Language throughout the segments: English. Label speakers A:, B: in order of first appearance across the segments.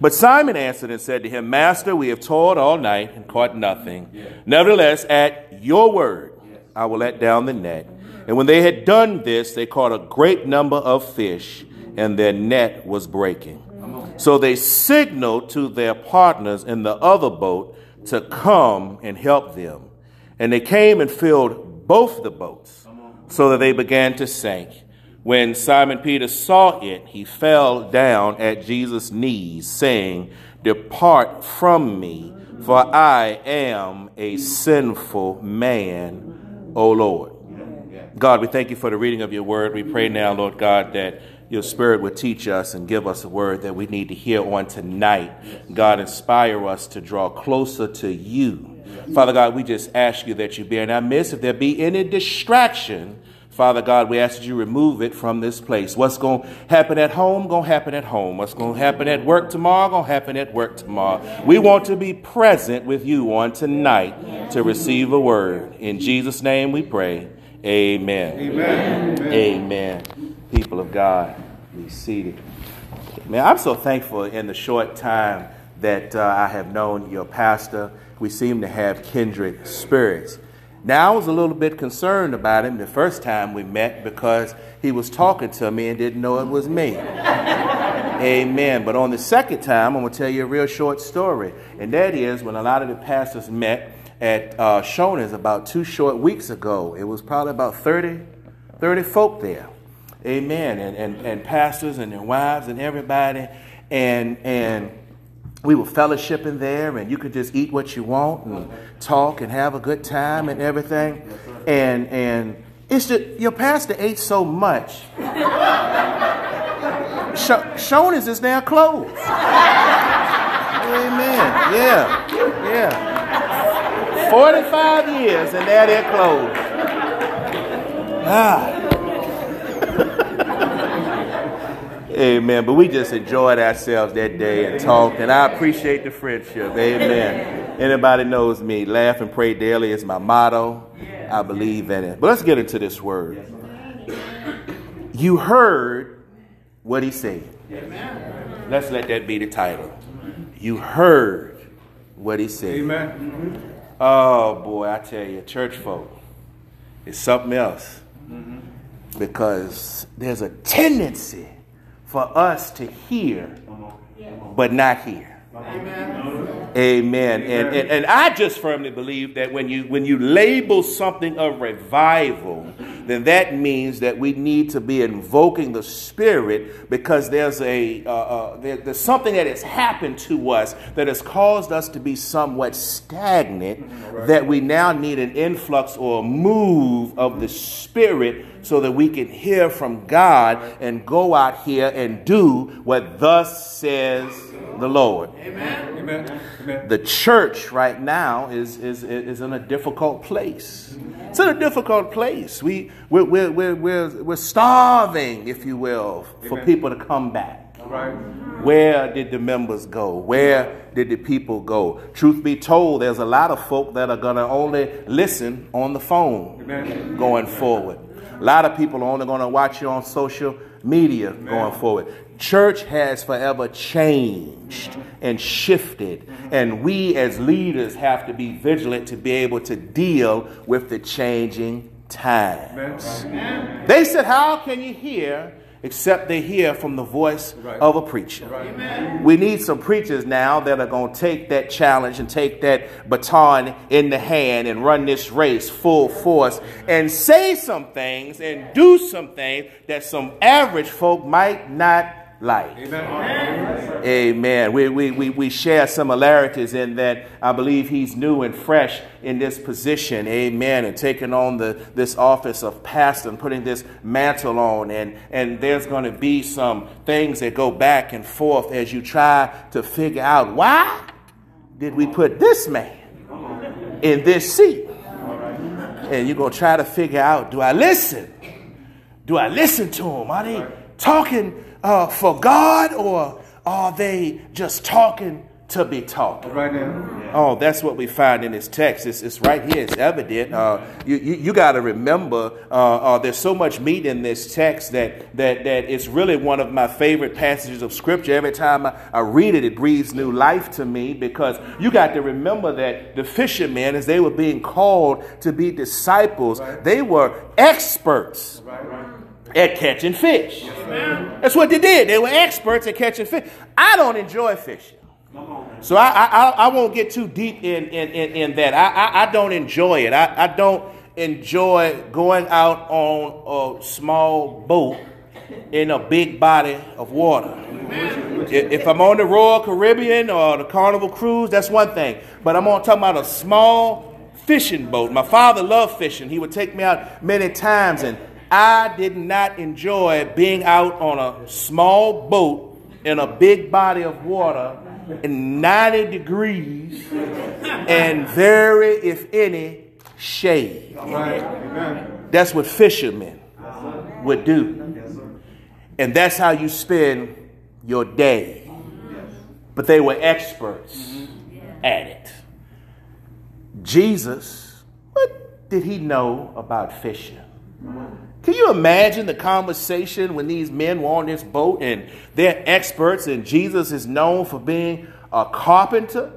A: But Simon answered and said to him, Master, we have toiled all night and caught nothing. Nevertheless, at your word, I will let down the net. And when they had done this, they caught a great number of fish, and their net was breaking. So they signaled to their partners in the other boat to come and help them. And they came and filled both the boats so that they began to sink. When Simon Peter saw it, he fell down at Jesus' knees, saying, Depart from me, for I am a sinful man, O Lord. God, we thank you for the reading of your word. We pray now, Lord God, that your spirit would teach us and give us a word that we need to hear on tonight. God, inspire us to draw closer to you. Father God, we just ask you that you be in our midst. If there be any distraction, Father God, we ask that you remove it from this place. What's going to happen at home, going to happen at home. What's going to happen at work tomorrow, going to happen at work tomorrow. We want to be present with you on tonight to receive a word. In Jesus' name we pray. Amen. Amen. Amen. People of God, be seated. Man, I'm so thankful in the short time that uh, I have known your pastor. We seem to have kindred spirits. Now, I was a little bit concerned about him the first time we met because he was talking to me and didn't know it was me. Amen. But on the second time, I'm going to tell you a real short story. And that is when a lot of the pastors met at uh, Shoney's about two short weeks ago. It was probably about 30, 30 folk there. Amen. And, and, and pastors and their wives and everybody. And, and we were fellowshipping there, and you could just eat what you want and talk and have a good time and everything. And and it's just your pastor ate so much. Shoney's is now closed. Amen. Yeah. Yeah. 45 years and now they're closed. Ah. Amen. But we just enjoyed ourselves that day and talked, and I appreciate the friendship. Amen. Anybody knows me, laugh and pray daily is my motto. I believe in it. But let's get into this word. You heard what he said. Let's let that be the title. You heard what he said. Amen. Oh boy, I tell you, church folk, it's something else. Mm-hmm. Because there's a tendency for us to hear, but not hear. Amen. Amen. And, and, and I just firmly believe that when you when you label something a revival, then that means that we need to be invoking the Spirit because there's a uh, uh, there, there's something that has happened to us that has caused us to be somewhat stagnant. Right. That we now need an influx or a move of the Spirit so that we can hear from God and go out here and do what thus says the Lord. Amen. Amen. The church right now is, is, is in a difficult place. It's in a difficult place. We, we're, we're, we're, we're, we're starving, if you will, for people to come back. Right. Where did the members go? Where did the people go? Truth be told, there's a lot of folk that are going to only listen on the phone Amen. going forward. A lot of people are only going to watch you on social media Amen. going forward. Church has forever changed and shifted, and we as leaders have to be vigilant to be able to deal with the changing times. Amen. They said, How can you hear except they hear from the voice right. of a preacher. Right. We need some preachers now that are going to take that challenge and take that baton in the hand and run this race full force and say some things and do some things that some average folk might not life. Amen. Amen. We, we, we, we share similarities in that I believe he's new and fresh in this position. Amen. And taking on the, this office of pastor and putting this mantle on. And, and there's going to be some things that go back and forth as you try to figure out why did we put this man in this seat? And you're going to try to figure out do I listen? Do I listen to him? Are they talking uh, for God or are they just talking to be talking.
B: Right now.
A: Oh, that's what we find in this text. It's, it's right here. It's evident. Uh, you you, you got to remember, uh, uh, there's so much meat in this text that, that, that it's really one of my favorite passages of Scripture. Every time I, I read it, it breathes new life to me because you got to remember that the fishermen, as they were being called to be disciples, right. they were experts. Right, right at catching fish. That's what they did. They were experts at catching fish. I don't enjoy fishing. So I, I, I won't get too deep in, in, in, in that. I, I, I, don't enjoy it. I, I don't enjoy going out on a small boat in a big body of water. If I'm on the Royal Caribbean or the Carnival Cruise, that's one thing. But I'm on talking about a small fishing boat. My father loved fishing. He would take me out many times, and I did not enjoy being out on a small boat in a big body of water in 90 degrees and very, if any, shade. That's what fishermen would do. And that's how you spend your day. But they were experts at it. Jesus, what did he know about fishing? Can you imagine the conversation when these men were on this boat and they're experts and Jesus is known for being a carpenter?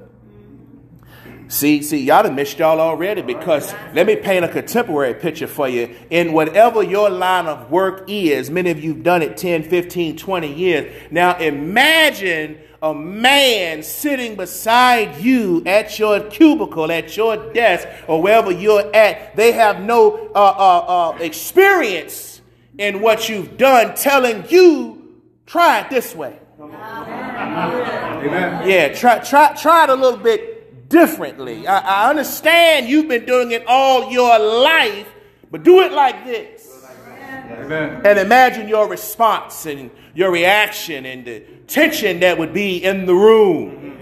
A: See, see, y'all done missed y'all already because let me paint a contemporary picture for you. In whatever your line of work is, many of you've done it 10, 15, 20 years. Now imagine a man sitting beside you at your cubicle, at your desk, or wherever you're at, they have no uh, uh, uh, experience in what you've done, telling you, try it this way. Amen. Yeah, try, try, try it a little bit differently. I, I understand you've been doing it all your life, but do it like this. Amen. And imagine your response and your reaction and the tension that would be in the room.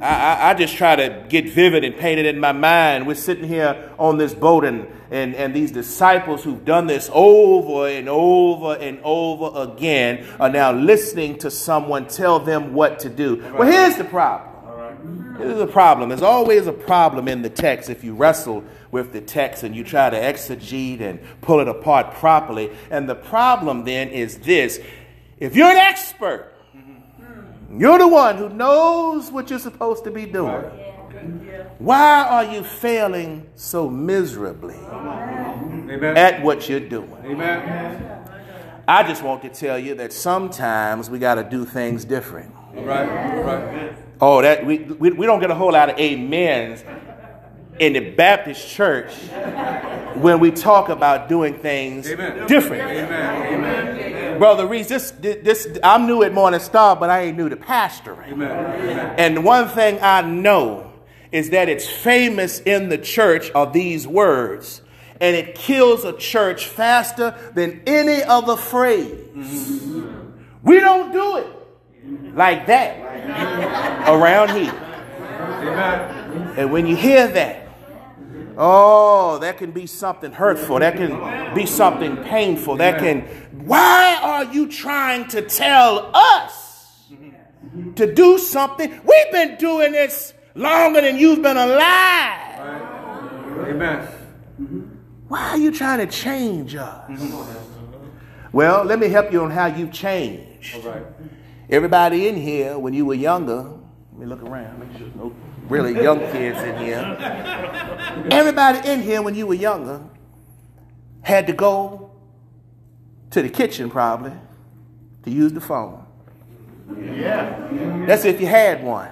A: I, I, I, just try to get vivid and paint it in my mind. We're sitting here on this boat, and, and, and these disciples who've done this over and over and over again are now listening to someone tell them what to do. Well, here's the problem. Here's the problem. There's always a problem in the text if you wrestle with the text and you try to exegete and pull it apart properly. And the problem then is this if you're an expert, you're the one who knows what you're supposed to be doing. Why are you failing so miserably Amen. at what you're doing? Amen. I just want to tell you that sometimes we got to do things different. Right, right. Oh, that we, we, we don't get a whole lot of amens in the Baptist church when we talk about doing things Amen. differently. Amen. Brother Reese, this, this, I'm new at Morning Star, but I ain't new to pastoring. Amen. And one thing I know is that it's famous in the church are these words, and it kills a church faster than any other phrase. Mm-hmm. We don't do it like that around here. And when you hear that, Oh, that can be something hurtful. That can be something painful. That can. Why are you trying to tell us to do something? We've been doing this longer than you've been alive. Amen. Why are you trying to change us? Well, let me help you on how you've changed. Everybody in here, when you were younger, me look around, make sure there's no really young kids in here. Everybody in here, when you were younger, had to go to the kitchen probably to use the phone. Yeah. That's if you had one.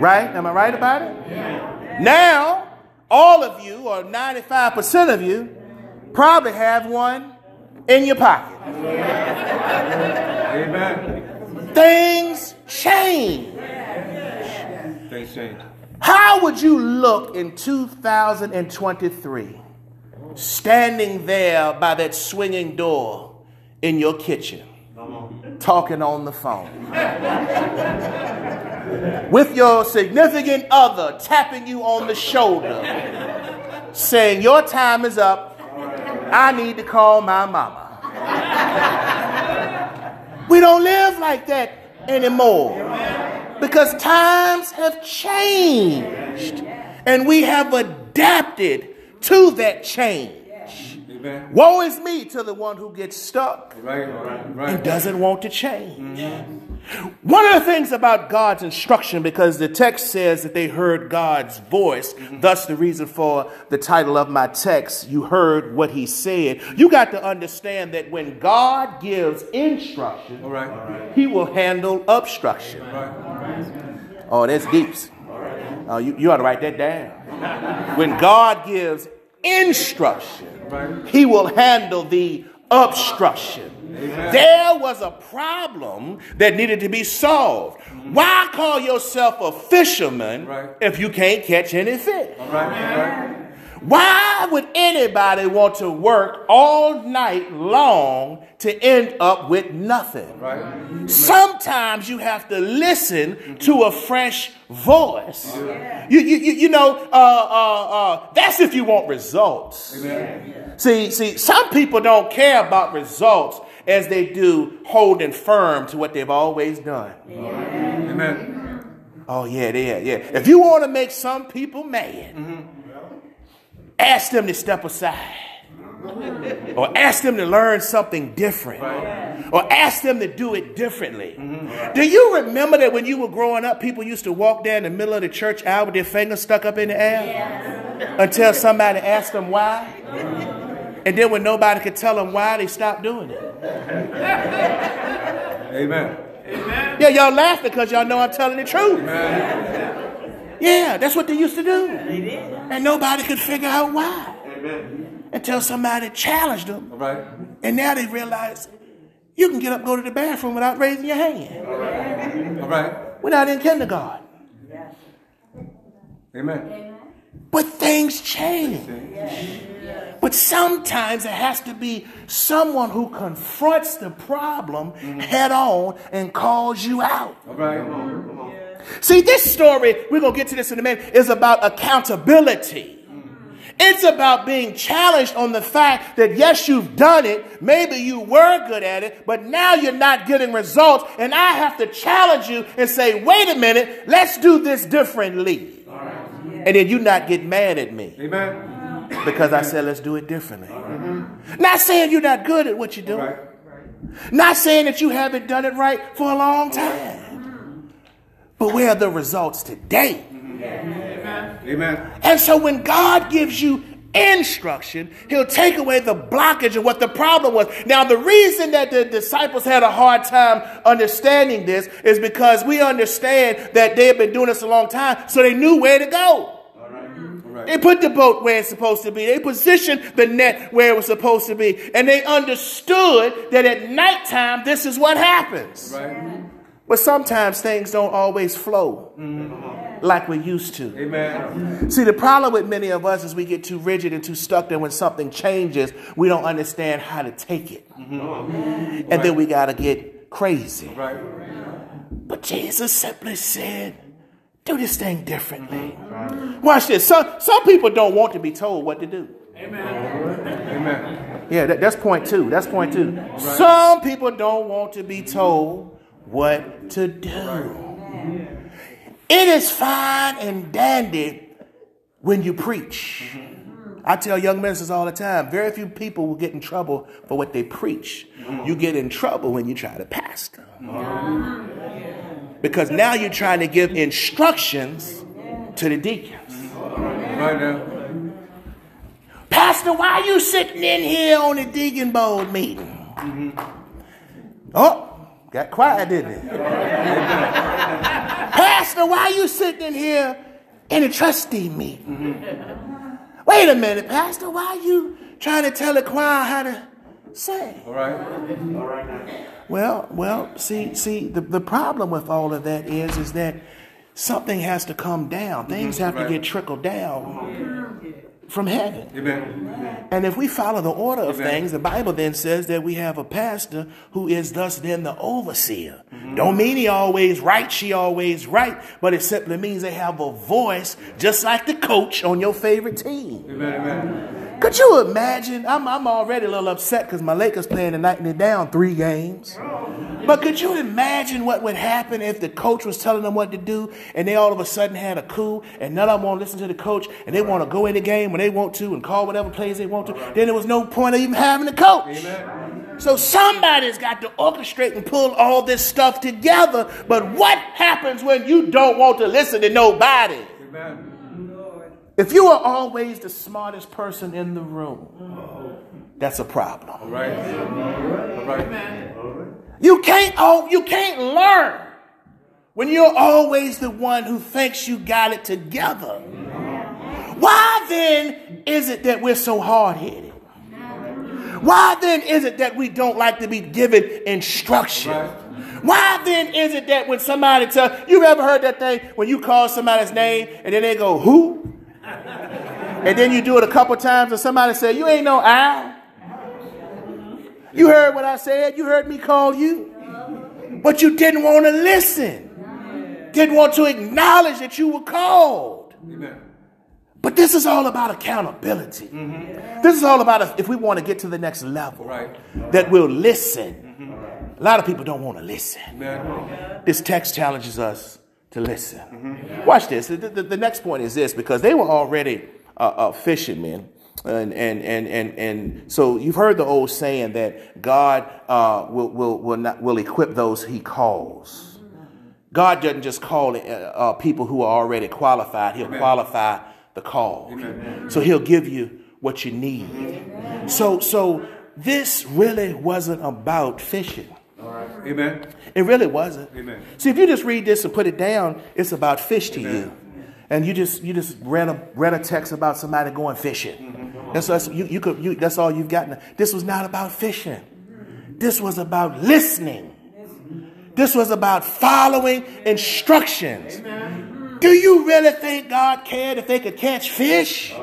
A: Right? Am I right about it? Yeah. Now, all of you, or 95% of you, probably have one in your pocket. Amen. Things change. How would you look in 2023 standing there by that swinging door in your kitchen, talking on the phone, with your significant other tapping you on the shoulder, saying, Your time is up. I need to call my mama. we don't live like that anymore. Because times have changed and we have adapted to that change. Amen. Woe is me to the one who gets stuck right, right, right. and doesn't want to change. Mm-hmm. One of the things about God's instruction, because the text says that they heard God's voice, mm-hmm. thus the reason for the title of my text, you heard what he said. You got to understand that when God gives instruction, he will handle obstruction. Oh, that's deep. Oh, you, you ought to write that down. When God gives instruction, he will handle the obstruction. Amen. There was a problem that needed to be solved. Why call yourself a fisherman right. if you can't catch any fish? Right. Why would anybody want to work all night long to end up with nothing? Right. Sometimes you have to listen to a fresh voice. Yeah. You, you, you, know, uh, uh, uh, that's if you want results. Amen. See, see, some people don't care about results as they do holding firm to what they've always done. Amen. Amen. Oh, yeah, yeah, yeah. If you want to make some people mad, mm-hmm ask them to step aside. Or ask them to learn something different. Or ask them to do it differently. Mm-hmm. Do you remember that when you were growing up, people used to walk down the middle of the church aisle with their fingers stuck up in the air? Until somebody asked them why? And then when nobody could tell them why, they stopped doing it. Amen. Amen. Yeah, y'all laughing because y'all know I'm telling the truth. Amen. Yeah, that's what they used to do. And nobody could figure out why. Amen. Until somebody challenged them. Right. And now they realize you can get up go to the bathroom without raising your hand. All right. All right. not in kindergarten. Amen. But things change. But sometimes it has to be someone who confronts the problem mm-hmm. head on and calls you out. All right. See, this story, we're going to get to this in a minute, is about accountability. It's about being challenged on the fact that yes, you've done it. Maybe you were good at it, but now you're not getting results. And I have to challenge you and say, wait a minute, let's do this differently. And then you not get mad at me. Amen. Because I said, let's do it differently. Mm-hmm. Not saying you're not good at what you do. Right. Not saying that you haven't done it right for a long time. But where are the results today? Amen. Amen. And so when God gives you instruction, he'll take away the blockage of what the problem was. Now, the reason that the disciples had a hard time understanding this is because we understand that they have been doing this a long time, so they knew where to go. They put the boat where it's supposed to be. They positioned the net where it was supposed to be. And they understood that at nighttime, this is what happens. Right. But sometimes things don't always flow mm-hmm. like we used to. Amen. See, the problem with many of us is we get too rigid and too stuck that when something changes, we don't understand how to take it. Mm-hmm. And then we got to get crazy. Right. But Jesus simply said, do this thing differently. Right. Watch this. Some, some people don't want to be told what to do. Amen. Amen. Yeah, that, that's point two. That's point two. Right. Some people don't want to be told what to do. It is fine and dandy when you preach. I tell young ministers all the time very few people will get in trouble for what they preach. You get in trouble when you try to pastor. Because now you're trying to give instructions to the deacons. Pastor, why are you sitting in here on the deacon board meeting? Oh, Got quiet, didn't it? Pastor, why are you sitting in here in a trustee meeting? Mm-hmm. Wait a minute, Pastor, why are you trying to tell the choir how to sing? All right. All right. Well, well, see, see, the, the problem with all of that is, is that something has to come down. Things mm-hmm. have right. to get trickled down from heaven. Amen. And if we follow the order of Amen. things, the Bible then says that we have a pastor who is thus then the overseer. Mm-hmm. Don't mean he always right, she always right, but it simply means they have a voice just like the coach on your favorite team. Amen. Could you imagine? I'm, I'm already a little upset because my Lakers playing tonight and they're down three games. But could you imagine what would happen if the coach was telling them what to do and they all of a sudden had a coup and none of them want to listen to the coach and they want to go in the game when they want to and call whatever plays they want to? Then there was no point of even having the coach. Amen. So somebody's got to orchestrate and pull all this stuff together. But what happens when you don't want to listen to nobody? Amen. If you are always the smartest person in the room, that's a problem. All right. All right. You can't oh, you can't learn when you're always the one who thinks you got it together. Why then is it that we're so hard-headed? Why then is it that we don't like to be given instruction? Why then is it that when somebody tells you ever heard that thing when you call somebody's name and then they go, who? And then you do it a couple times and somebody say, You ain't no I. You heard what I said. You heard me call you. But you didn't want to listen. Didn't want to acknowledge that you were called. But this is all about accountability. Mm-hmm. This is all about if we want to get to the next level, right. that we'll listen. Mm-hmm. A lot of people don't want to listen. Amen. This text challenges us to listen. Mm-hmm. Watch this. The, the, the, next point is this because they were already uh, uh, fishermen. And, and, and, and, and so you've heard the old saying that God uh, will, will, will, not, will equip those he calls. God doesn't just call uh, uh, people who are already qualified, he'll Amen. qualify the call. Amen. So he'll give you what you need. Amen. So, so this really wasn't about fishing.
B: Amen.
A: It really wasn't. Amen. See, if you just read this and put it down, it's about fish to Amen. you and you just you just read a read a text about somebody going fishing. Mm-hmm. That's, that's you, you could you, that's all you've gotten. This was not about fishing. This was about listening. This was about following instructions. Do you really think God cared if they could catch fish?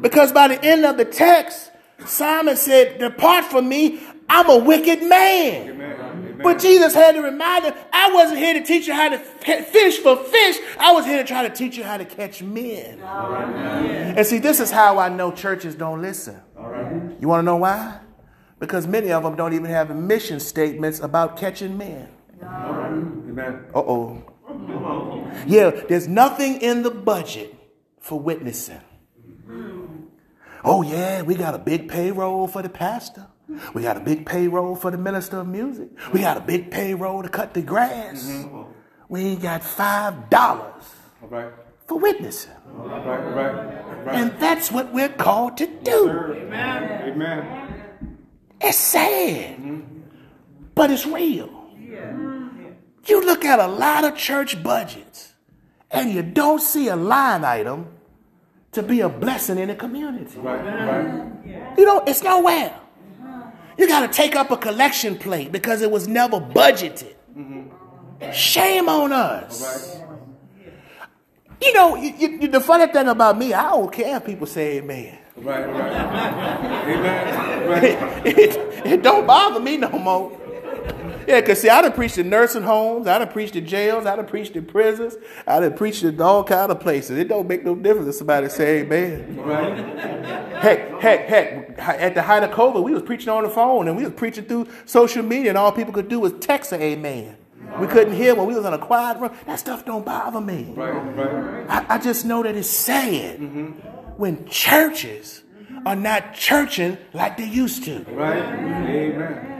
A: Because by the end of the text, Simon said, Depart from me, I'm a wicked man. But Jesus had to remind them, I wasn't here to teach you how to fish for fish. I was here to try to teach you how to catch men. And see, this is how I know churches don't listen. You want to know why? Because many of them don't even have mission statements about catching men. Amen. Uh oh. Yeah, there's nothing in the budget for witnessing. Oh, yeah, we got a big payroll for the pastor. We got a big payroll for the minister of music. We got a big payroll to cut the grass. Mm-hmm. We ain't got five dollars right. for witnessing. Right, right, right. And that's what we're called to do. Amen. Amen. It's sad, mm-hmm. but it's real. Yeah. You look at a lot of church budgets and you don't see a line item to be a blessing in the community. Right, right. You know, it's nowhere. You got to take up a collection plate because it was never budgeted. Mm-hmm. Shame on us. You know, you, you, the funny thing about me, I don't care if people say amen. Right, right. amen. Right. It, it, it don't bother me no more. Yeah, because see, I done preached in nursing homes, I done preached in jails, I done preached in prisons, I done preached in all kind of places. It don't make no difference if somebody say amen. Right? heck, heck, heck, at the height of COVID, we was preaching on the phone and we was preaching through social media and all people could do was text an amen. We couldn't hear when we was in a quiet room. That stuff don't bother me. Right, right. I, I just know that it's sad mm-hmm. when churches are not churching like they used to. Right. Amen.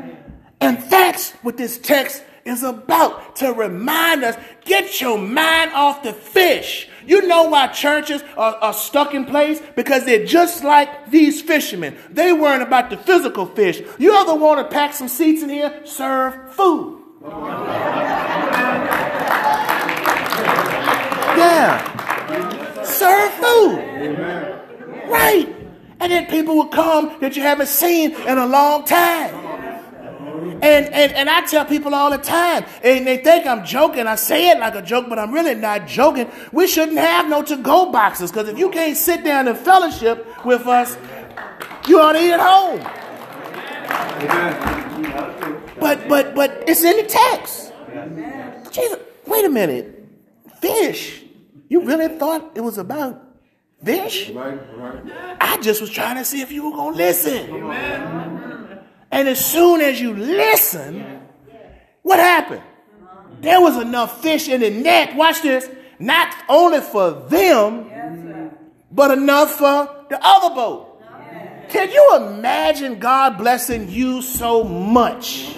A: And that's what this text is about to remind us get your mind off the fish. You know why churches are, are, stuck in place? Because they're just like these fishermen. They weren't about the physical fish. You ever want to pack some seats in here? Serve food. Yeah. Serve food. Right. And then people will come that you haven't seen in a long time. And, and, and I tell people all the time, and they think I'm joking. I say it like a joke, but I'm really not joking. We shouldn't have no to go boxes because if you can't sit down and fellowship with us, you ought to eat at home. But but but it's in the text. Jesus, wait a minute. Fish. You really thought it was about fish? I just was trying to see if you were gonna listen. And as soon as you listen, What happened? There was enough fish in the net. Watch this. Not only for them, but enough for the other boat. Can you imagine God blessing you so much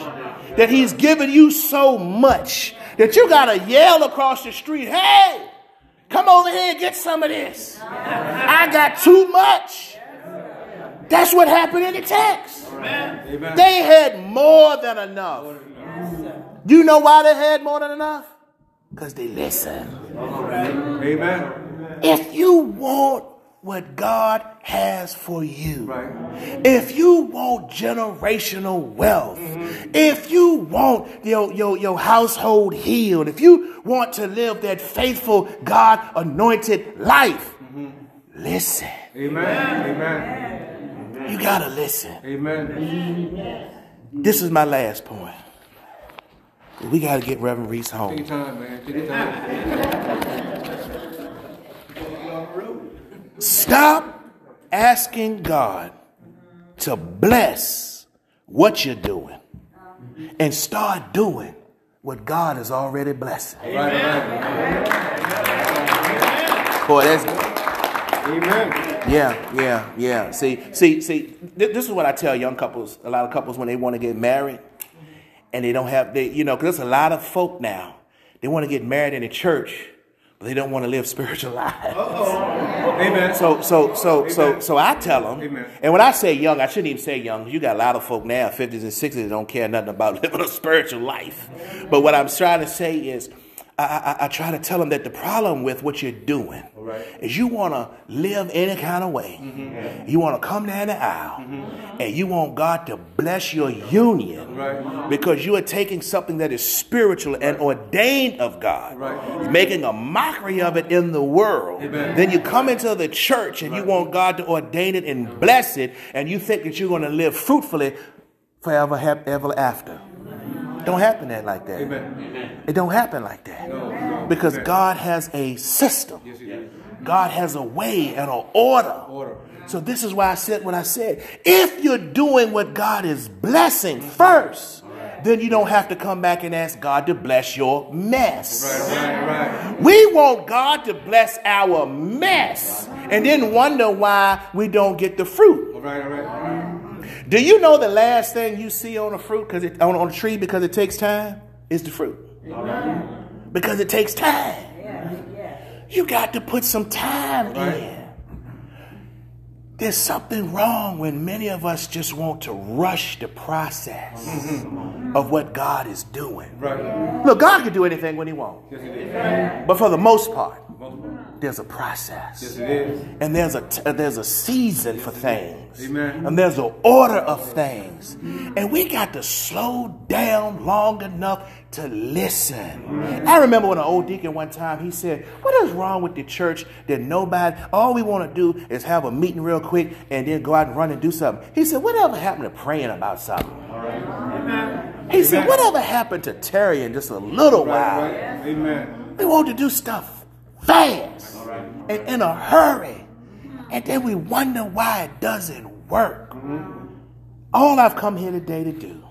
A: that He's given you so much that you got to yell across the street, hey, come over here and get some of this. I got too much. That's what happened in the text. Amen. They had more than enough. You know why they had more than enough? Because they listened. Amen. If you want what God has for you. Right. If you want generational wealth, mm-hmm. if you want your, your, your household healed, if you want to live that faithful, God anointed life, mm-hmm. listen. Amen. Amen. You got to listen. Amen. This is my last point. We got to get Reverend Reese home. Take time, man. Take time. Stop asking God to bless what you're doing and start doing what God is already blessing. Amen. Boy, that's Amen. Yeah, yeah, yeah. See, see, see. this is what I tell young couples. A lot of couples when they want to get married, and they don't have they, you know, because there's a lot of folk now. They want to get married in a church, but they don't want to live spiritual lives. Uh-oh. Amen. So, so, so, Amen. so, so I tell them, Amen. and when I say young, I shouldn't even say young. You got a lot of folk now, 50s and 60s, that don't care nothing about living a spiritual life. But what I'm trying to say is, I, I, I, try to tell them that the problem with what you're doing right. is you want to live any kind of way. Mm-hmm. You want to come down the aisle mm-hmm. and you want God to bless your union right. because you are taking something that is spiritual right. and ordained of God, You're making a mockery of it in the world. Amen. Then you come into the church and you want God to ordain it and bless it, and you think that you're going to live fruitfully forever, ever after. Don't happen that like that. Amen. It don't happen like that. Because. God has a system. Yes, God has a way and an order. order. So this is why I said what I said. If you're doing what God is blessing mm-hmm. first, then you don't have to come back and ask God to bless your mess. Right, right, right. We want God to bless our mess and then wonder why we don't get the fruit. Do you know the last thing you see on a fruit because it on, on a tree because it takes time is the fruit. Amen. Because it takes time. Yeah. Yeah. You got to put some time right. in. There's something wrong when many of us just want to rush the process mm-hmm. of what God is doing. Right. Look, God can do anything when He wants. Yes, but for the most part, there's a process. Yes, it is. And there's a t- there's a season for things. Amen. And there's an order of things. And we got to slow down long enough to listen. I remember when an old deacon one time he said, "What is wrong with the church that nobody all we want to do is have a meeting real quick and then go out and run and do something." He said, "Whatever happened to praying about something?" Amen. He said, "Whatever happened to tarrying just a little while?" Amen. We want to do stuff fast and in a hurry. And then we wonder why it doesn't work. All I've come here today to do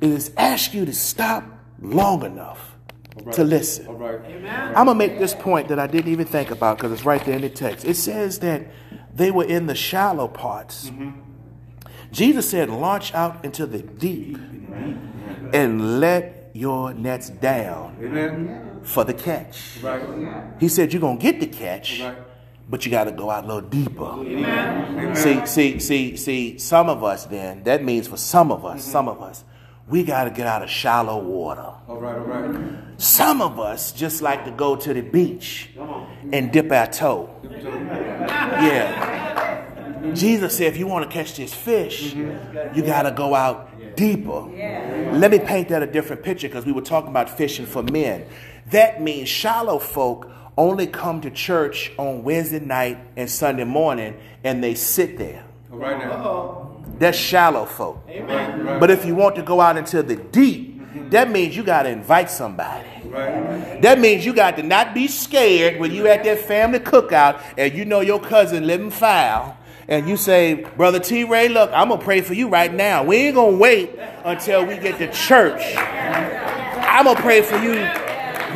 A: is ask you to stop long enough right. to listen. I'm going to make this point that I didn't even think about because it's right there in the text. It says that they were in the shallow parts. Mm-hmm. Jesus said, Launch out into the deep and let your nets down. Amen for the catch. Right. He said you're gonna get the catch, right. but you got to go out a little deeper. Amen. See, see, see, see. Some of us then that means for some of us, mm-hmm. some of us, we got to get out of shallow water. All right, all right. Some of us just like to go to the beach and dip our toe. Yeah. Jesus said, if you want to catch this fish, mm-hmm. you got to go out deeper. Yeah. Let me paint that a different picture because we were talking about fishing for men. That means shallow folk only come to church on Wednesday night and Sunday morning and they sit there. Right now. That's shallow folk. Amen. But if you want to go out into the deep, that means you got to invite somebody. Right. That means you got to not be scared when you at that family cookout and you know your cousin living foul and you say, Brother T. Ray, look, I'm going to pray for you right now. We ain't going to wait until we get to church I'm gonna pray for you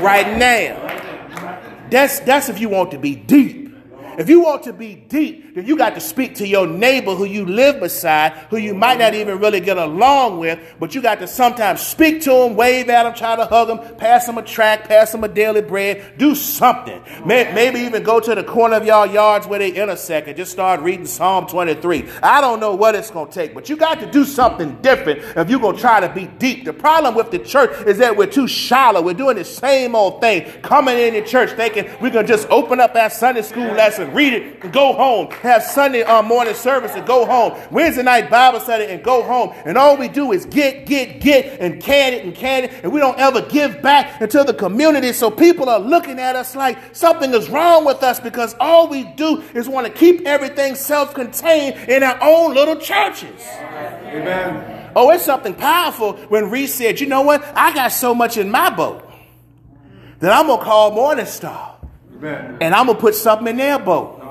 A: right now. That's that's if you want to be deep. If you want to be deep, then you got to speak to your neighbor who you live beside, who you might not even really get along with, but you got to sometimes speak to them, wave at them, try to hug them, pass them a track, pass them a daily bread, do something. Maybe even go to the corner of your yards where they intersect and just start reading Psalm 23. I don't know what it's going to take, but you got to do something different if you're going to try to be deep. The problem with the church is that we're too shallow. We're doing the same old thing, coming in the church thinking we're going to just open up our Sunday school lesson read it and go home. Have Sunday uh, morning service and go home. Wednesday night Bible study and go home. And all we do is get, get, get and can it and can it. And we don't ever give back into the community. So people are looking at us like something is wrong with us because all we do is want to keep everything self contained in our own little churches. Amen. Oh, it's something powerful when Reese said, you know what? I got so much in my boat that I'm going to call Morning Star. Amen. And I'm going to put something in their boat.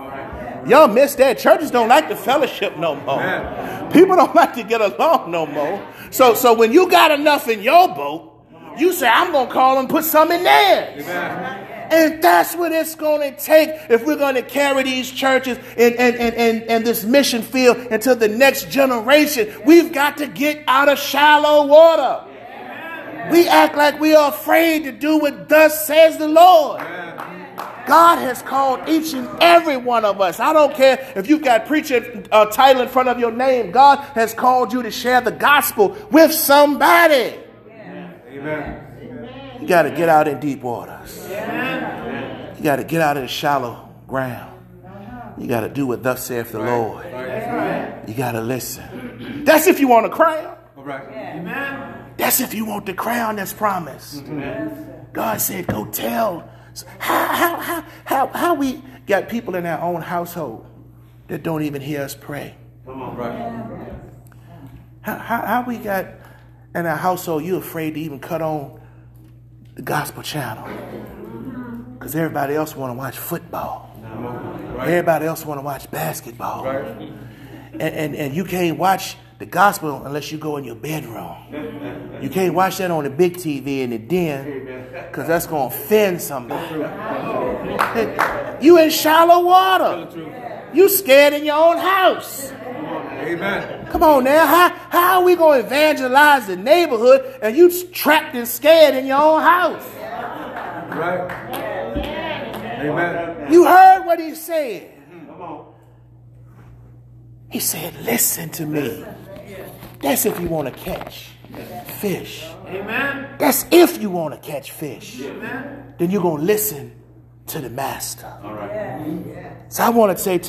A: Y'all miss that. Churches don't like the fellowship no more. Amen. People don't like to get along no more. So, so when you got enough in your boat, you say, I'm going to call and put some in theirs. Amen. And that's what it's going to take if we're going to carry these churches and, and, and, and, and this mission field into the next generation. We've got to get out of shallow water. We act like we are afraid to do what thus says the Lord. God has called each and every one of us. I don't care if you've got preacher uh, title in front of your name. God has called you to share the gospel with somebody. Amen. You got to get out in deep waters. You got to get out in shallow ground. You got to do what thus saith the Lord. You got to listen. That's if you want a crown. Amen. That's if you want the crown that's promised. God said, go tell how, how, how, how, how we got people in our own household that don't even hear us pray? Come on, right. How, how, how we got in our household you afraid to even cut on the gospel channel? Because everybody else want to watch football. Right. Everybody else want to watch basketball. Right. And, and, and you can't watch the gospel unless you go in your bedroom. You can't watch that on the big TV in the den because that's going to offend somebody. You in shallow water. You scared in your own house. Amen. Come on now. How, how are we going to evangelize the neighborhood and you trapped and scared in your own house? Right. Amen. You heard what he said. He said, Listen to me. That's if you want to catch fish. Amen. That's if you want to catch fish. Amen. Then you're going to listen to the master. All right. So I want to say to